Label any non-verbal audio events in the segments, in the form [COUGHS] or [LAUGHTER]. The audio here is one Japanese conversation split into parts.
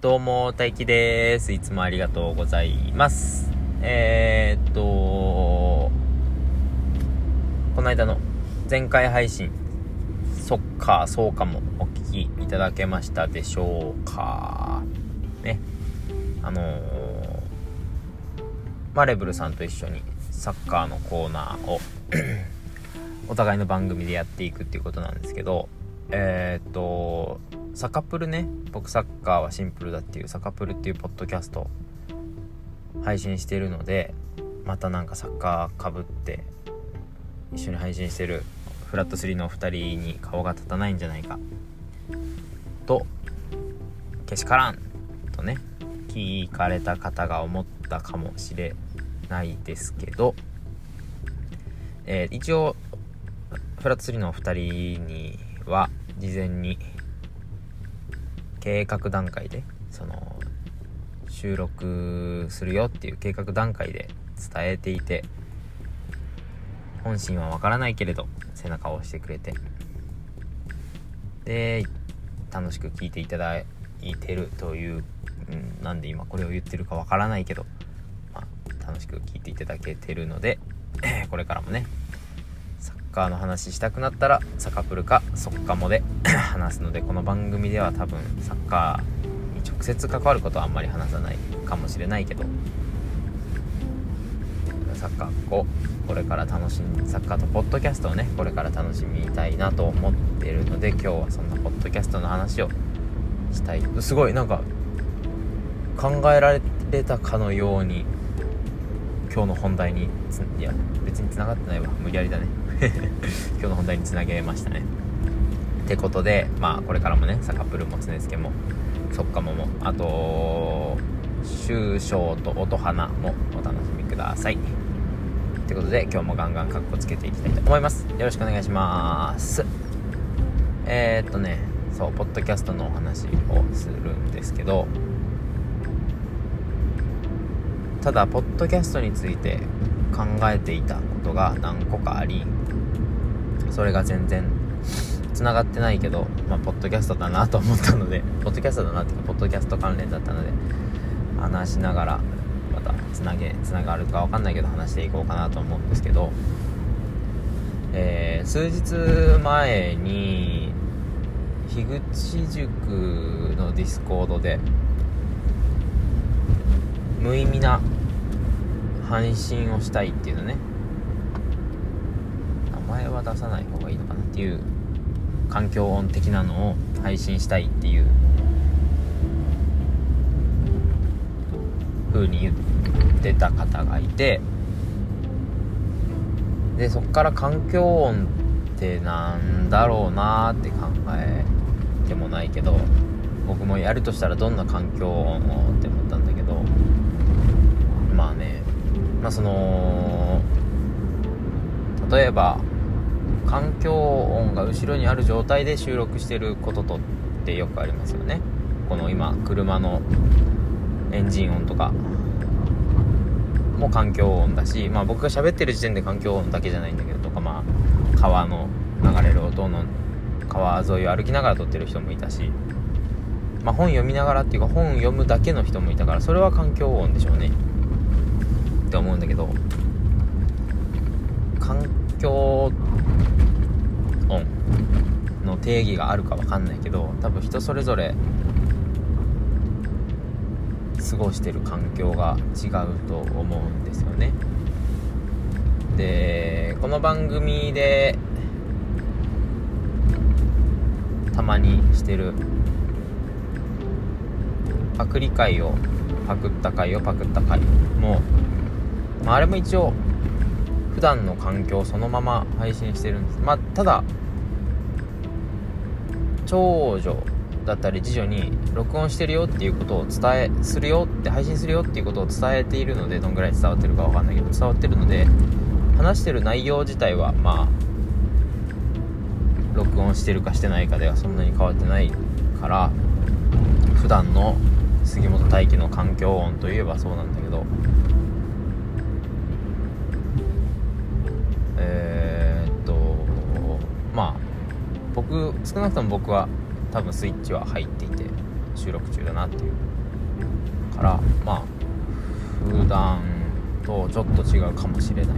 どうも、大輝です。いつもありがとうございます。えー、っと、この間の前回配信、そっか、そうかもお聞きいただけましたでしょうか。ね。あのー、マレブルさんと一緒にサッカーのコーナーを [CLEARS THROAT] お互いの番組でやっていくっていうことなんですけど、えー、っと、サカプルね。僕サッカーはシンプルだっていうサカプルっていうポッドキャスト配信してるのでまたなんかサッカーかぶって一緒に配信してるフラット3のお二人に顔が立たないんじゃないか。とけしからんとね聞かれた方が思ったかもしれないですけど、えー、一応フラット3のお二人には事前に計画段階でその収録するよっていう計画段階で伝えていて本心はわからないけれど背中を押してくれて。で楽しく聞いていただいてるという、うん、なんで今これを言ってるかわからないけど、まあ、楽しく聞いていただけてるので [CLEARS THROAT] これからもねッカーの話したくなったらサカプルかソッカモで [COUGHS] 話すのでこの番組では多分サッカーに直接関わることはあんまり話さないかもしれないけどサッカーをこれから楽しみサッカーとポッドキャストをねこれから楽しみたいなと思ってるので今日はそんなポッドキャストの話をしたい。すごいなんか考えられたかのように今日の本題にいや別に繋がってないわ。無理やりだね。[LAUGHS] 今日の本題につなげましたね。ってことでまあこれからもねサカプルも常助もそっかももあと終章と音花もお楽しみください。ということで今日もガンガンカッコつけていきたいと思います。よろしくお願いします。えー、っとねそうポッドキャストのお話をするんですけどただポッドキャストについて考えていたことが何個かありそれが全然繋がってないけど、まあ、ポッドキャストだなと思ったので、[LAUGHS] ポッドキャストだなっていうか、ポッドキャスト関連だったので、話しながら、また、つなげ、つながるかわかんないけど、話していこうかなと思うんですけど、えー、数日前に、樋口塾のディスコードで、無意味な配信をしたいっていうのね、前は出さない方がいいのかなっていう環境音的なのを配信したいっていう風に言ってた方がいてでそっから環境音ってなんだろうなって考えてもないけど僕もやるとしたらどんな環境音をって思ったんだけどまあねまあその例えば環境音が後ろにある状態で収録してることとってよくありますよね。この今車のエンジン音とか。も環境音だし、まあ、僕が喋ってる時点で環境音だけじゃないんだけどとか、まあ、川の流れる音の川沿いを歩きながら撮ってる人もいたし、まあ、本読みながらっていうか本読むだけの人もいたからそれは環境音でしょうね。って思うんだけど環境音の定義があるか分かんないけど多分人それぞれ過ごしてる環境が違うと思うんですよね。でこの番組でたまにしてるパクリ会をパクった回をパクった回も、まあ、あれも一応普段の環境そのまま配信してるんです。まあただ長女だったり次女に録音してるよっていうことを伝えするよって配信するよっていうことを伝えているのでどんぐらい伝わってるかわかんないけど伝わってるので話してる内容自体はまあ録音してるかしてないかではそんなに変わってないから普段の杉本大輝の環境音といえばそうなんだけど少なくとも僕は多分スイッチは入っていて収録中だなっていうからまあ普段とちょっと違うかもしれない。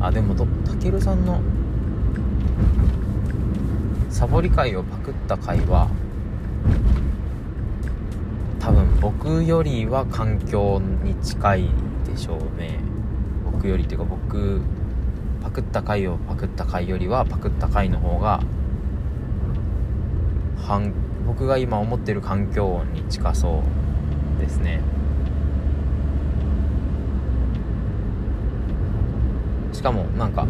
あでもたけるさんのサボり会をパクった回は多分僕よりは環境に近いでしょうね。僕よりっていうか僕パクった回をパクった回よりはパクった回の方が僕が今思ってる環境音に近そうですね。しかもなんか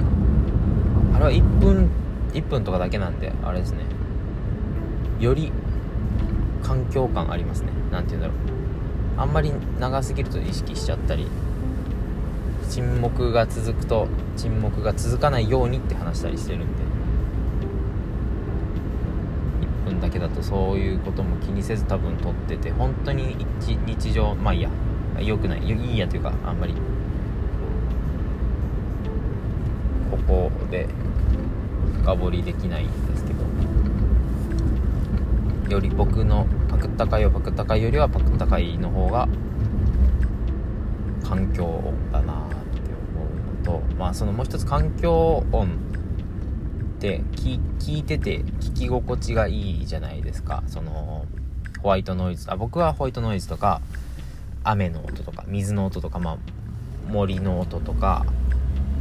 あれは1分1分とかだけなんであれですね。より環境感ありますね。何て言うんだろう。あんまり長すぎると意識しちゃったり沈黙が続くと沈黙が続かないようにって話したりしてるんで1分だけだとそういうことも気にせず多分撮ってて本当に日常まあいいや良くないいいやというかあんまりここで深掘りできないんですけどより僕のパクった回をパクった回よりはパクった回の方が環境音だなって思うのとまあそのもう一つ環境音って聞いてて聞き心地がいいじゃないですか。そのホワイトノイズ。あ僕はホワイトノイズとか雨の音とか水の音とかまあ森の音とか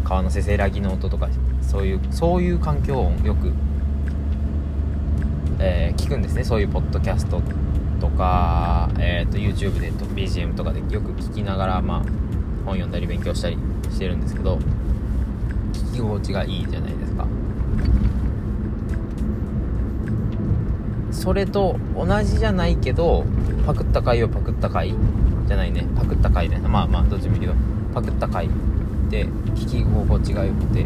川のせせらぎの音とかそういうそういう環境音よく、えー、聞くんですね。そういうポッドキャストとか、えーと、YouTube でと BGM とかでよく聞きながら、まあ、本読んだり勉強したりしてるんですけど聞き心地がいいじゃないですか。それと同じじゃないけどパクった回をパクった回じゃないね。パクった回ね。まあまあどっちもいいけど。パクった回て聞き心地が良くて。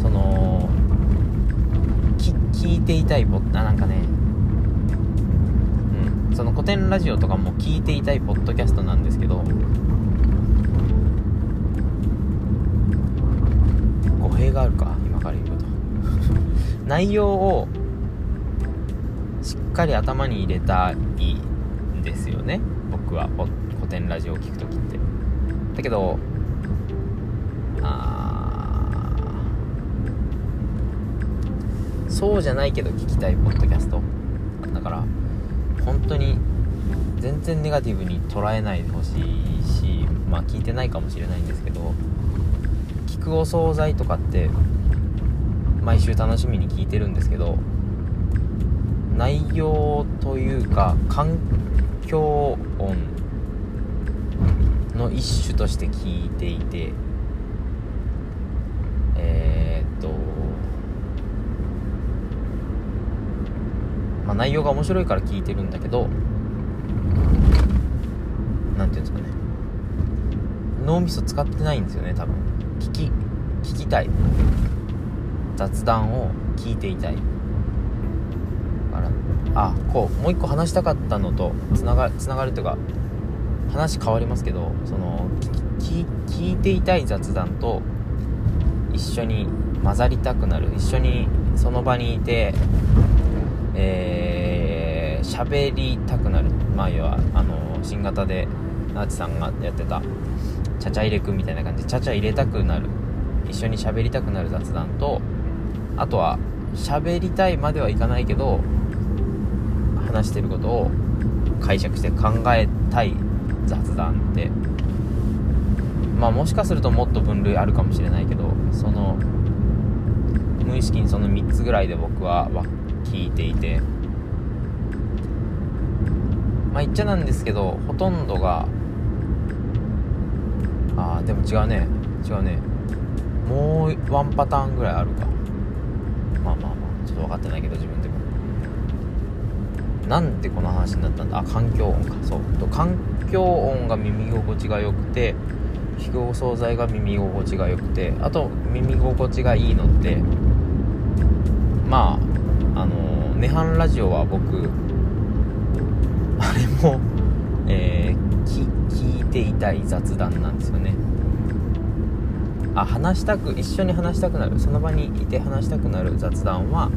その聞いていたいポッなんかね。うん。その古典ラジオとかも聞いていたいポッドキャストなんですけど。語弊があるか今から言うこと。[LAUGHS] 内容をかり頭に入れたいんですよね。僕は古典ラジオを聴く時って。だけどあそうじゃないけど聞きたいポッドキャスト。だから本当に全然ネガティブに捉えないでほしいしまあ聞いてないかもしれないんですけど聞くお惣菜とかって毎週楽しみに聞いてるんですけど内容というか環境音の一種として聞いていてえっとまあ、内容が面白いから聞いてるんだけど何て言うんですかね。脳みそ使ってないんですよね多分。聞き聞きたい。雑談を聞いていたい。あこうもう一個話したかったのとつながつながるというか話変わりますけどその聞いていたい雑談と一緒に混ざりたくなる一緒にその場にいてえー、喋りたくなる。前はあの新型でナーチさんがやってたちゃちゃ入れくみたいな感じ。でちゃちゃ入れたくなる。一緒に喋りたくなる雑談とあとは喋りたいまではいかないけど話してることを解釈して考えたい雑談って。まあもしかするともっと分類あるかもしれないけどその無意識にその3つぐらいで僕は聞いていて。まあ言っちゃなんですけどほとんどがああでも違うね。違うね。もうワンパターンぐらいあるか。まあまあまあちょっと分かってないけど自分で。なんでこの話になったんだ？あ環境音か。そう。と環境音が耳心地が良くて非合惣菜が耳心地が良くてあと耳心地がいいのってまああの「涅槃ラジオ」は僕あれも、えー、聞いていたい雑談なんですよね。あ話したく一緒に話したくなる。その場にいて話したくなる雑談は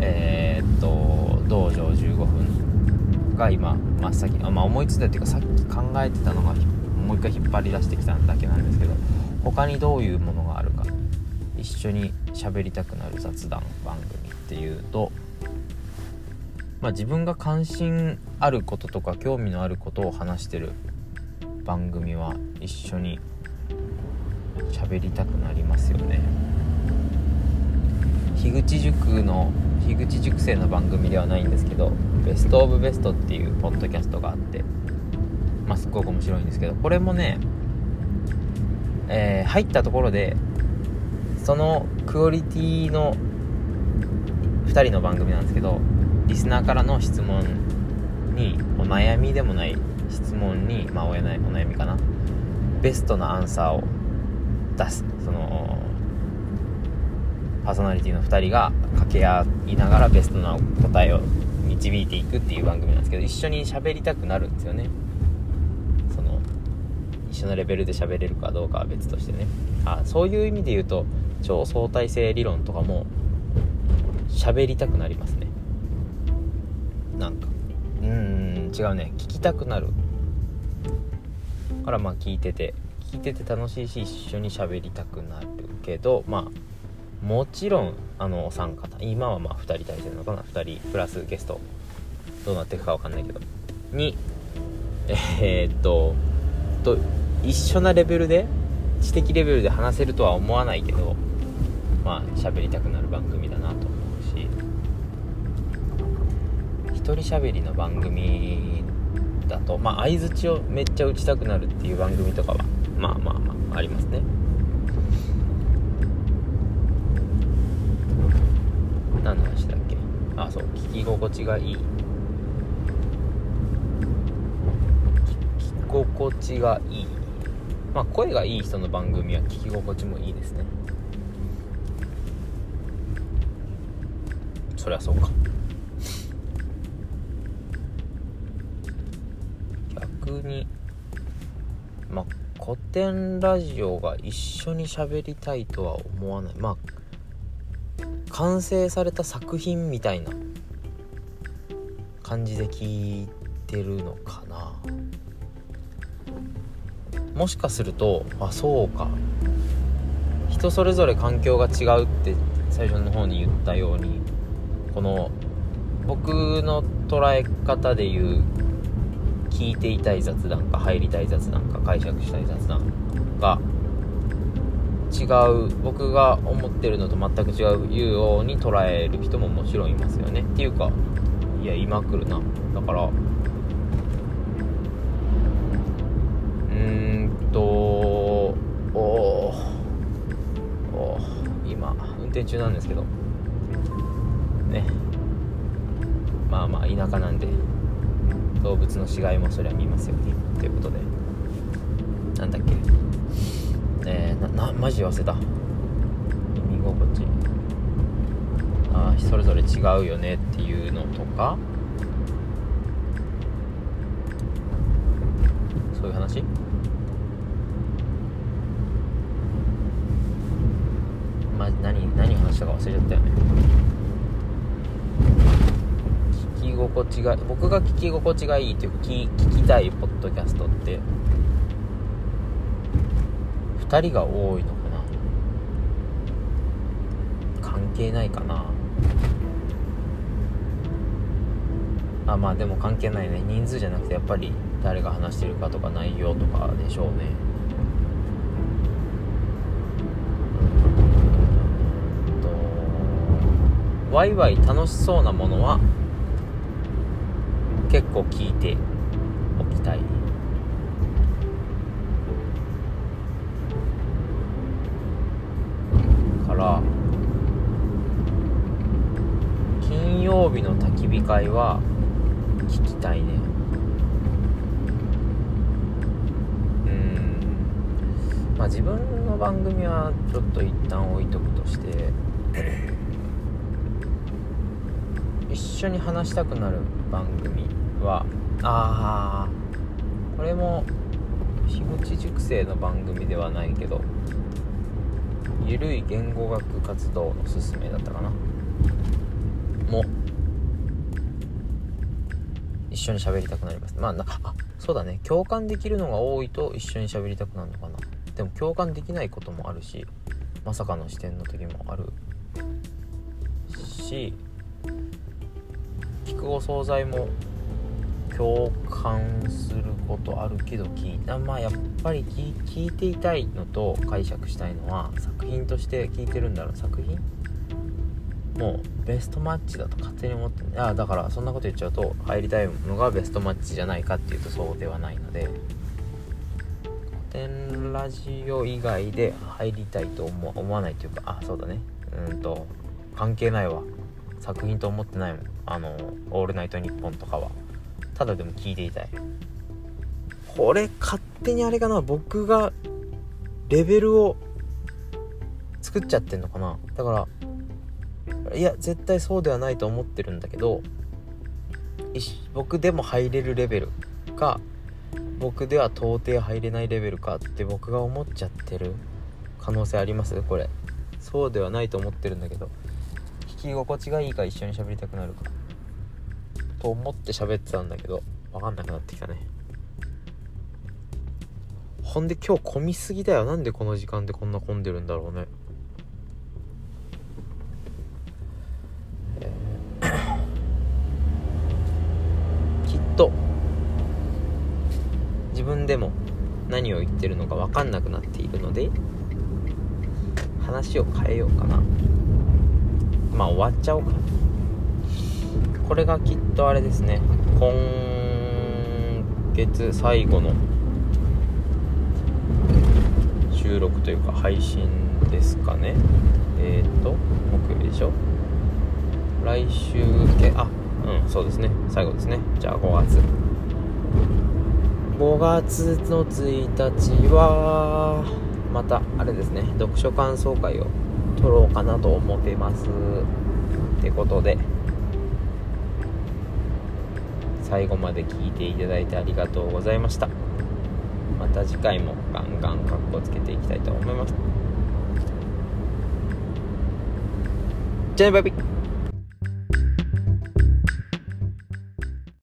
えー、っと道場15分が今真っ先あ、まあ、思いついたっていうかさっき考えてたのがもう一回引っ張り出してきただけなんですけど他にどういうものがあるか一緒に喋りたくなる雑談番組っていうとまあ自分が関心あることとか興味のあることを話してる番組は一緒に喋りたくなりますよね。樋口塾の樋口塾生の番組ではないんですけどベストオブベストっていうポッドキャストがあってまあすっごく面白いんですけどこれもねえー、入ったところでそのクオリティの2人の番組なんですけどリスナーからの質問にお悩みでもない質問にまあお悩みかなベストなアンサーを出すそのパーソナリティの2人が掛け合いながらベストな答えを導いていくっていう番組なんですけど一緒に喋りたくなるんですよね。その一緒のレベルで喋れるかどうかは別としてね。あそういう意味で言うと超相対性理論とかも喋りたくなりますね。なんか。うーん違うね。聞きたくなる。からまあ聞いてて。聞いてて楽しいし一緒に喋りたくなるけどまあもちろんあのお三方今はまあ2人体制なのかな？2人プラスゲストどうなっていくか分かんないけど。にえー、っとと一緒なレベルで知的レベルで話せるとは思わないけどまあ喋りたくなる番組だなと思うし。一人喋りの番組だとまあ相づちをめっちゃ打ちたくなるっていう番組とかはまあまあまあありますね。何の話だっけ？あそう聞き心地がいい。聞き心地がいい。まあ声がいい人の番組は聞き心地もいいですね。そりゃそうか。逆にまあ古典ラジオが一緒に喋りたいとは思わない。まあ完成された作品みたいな感じで聞いてるのかな。もしかするとあそうか。人それぞれ環境が違うって最初の方に言ったようにこの僕の捉え方で言う聞いていたい雑談か入りたい雑談か解釈したい雑談が違う僕が思ってるのと全く違うように捉える人ももちろんいますよね。っていうかいや今来るな。だからうーんとおお今運転中なんですけど。ね。まあまあ田舎なんで動物の死骸もそりゃ見ますよね。ということで。なんだっけ。えー、ななマジ忘れた。耳心地。ああそれぞれ違うよねっていうのとか。そういう話？ま何何話したか忘れちゃったよね。聞き心地が僕が聞き心地がいいっていうか聞きたいポッドキャストって2人が多いのかな。関係ないかな。あまあでも関係ないね。人数じゃなくてやっぱり誰が話してるかとか内容とかでしょうね。とワイワイ楽しそうなものは結構聞いておきたい。から金曜日の焚き火会は聞きたいね。うん。まあ自分の番組はちょっと一旦置いとくとして一緒に話したくなる番組はああこれも樋口塾生の番組ではないけどゆるい言語学活動のすすめだったかな。も。一緒に喋りたくなります。まあなあそうだね。共感できるのが多いと一緒に喋りたくなるのかな。でも共感できないこともあるしまさかの視点の時もあるし聞くお惣菜も共感することあるけど聞いたまあやっぱり聞いていたいのと解釈したいのは作品として聞いてるんだろう作品もうベストマッチだと勝手に思ってあだからそんなこと言っちゃうと入りたいのがベストマッチじゃないかっていうとそうではないので。古典ラジオ以外で入りたいと思思わないというかあそうだね。うんと関係ないわ。作品と思ってないもん。あの「オールナイトニッポン」とかは。ただでも聞いていたい。これ勝手にあれかな僕がレベルを作っちゃってんのかな。だからいや絶対そうではないと思ってるんだけど僕でも入れるレベルか僕では到底入れないレベルかって僕が思っちゃってる可能性あります？これ。そうではないと思ってるんだけど聞き心地がいいか一緒に喋りたくなるか。と思って喋ってたんだけど分かんなくなってきたね。ほんで今日混みすぎだよ。なんでこの時間でこんな混んでるんだろうね。[COUGHS] きっと自分でも何を言ってるのか分かんなくなっているので話を変えようかな。まあ終わっちゃおうかな。これがきっとあれですね。今月最後の収録というか配信ですかね。えっ、ー、と木曜日でしょ？来週け？あうんそうですね。最後ですね。じゃあ5月。5月の1日はまたあれですね。読書感想会を撮ろうかなと思ってます。ってことで。最後まで聞いていただいてありがとうございました。また次回もガンガンカッコつけていきたいと思います。じゃあねバイバイ。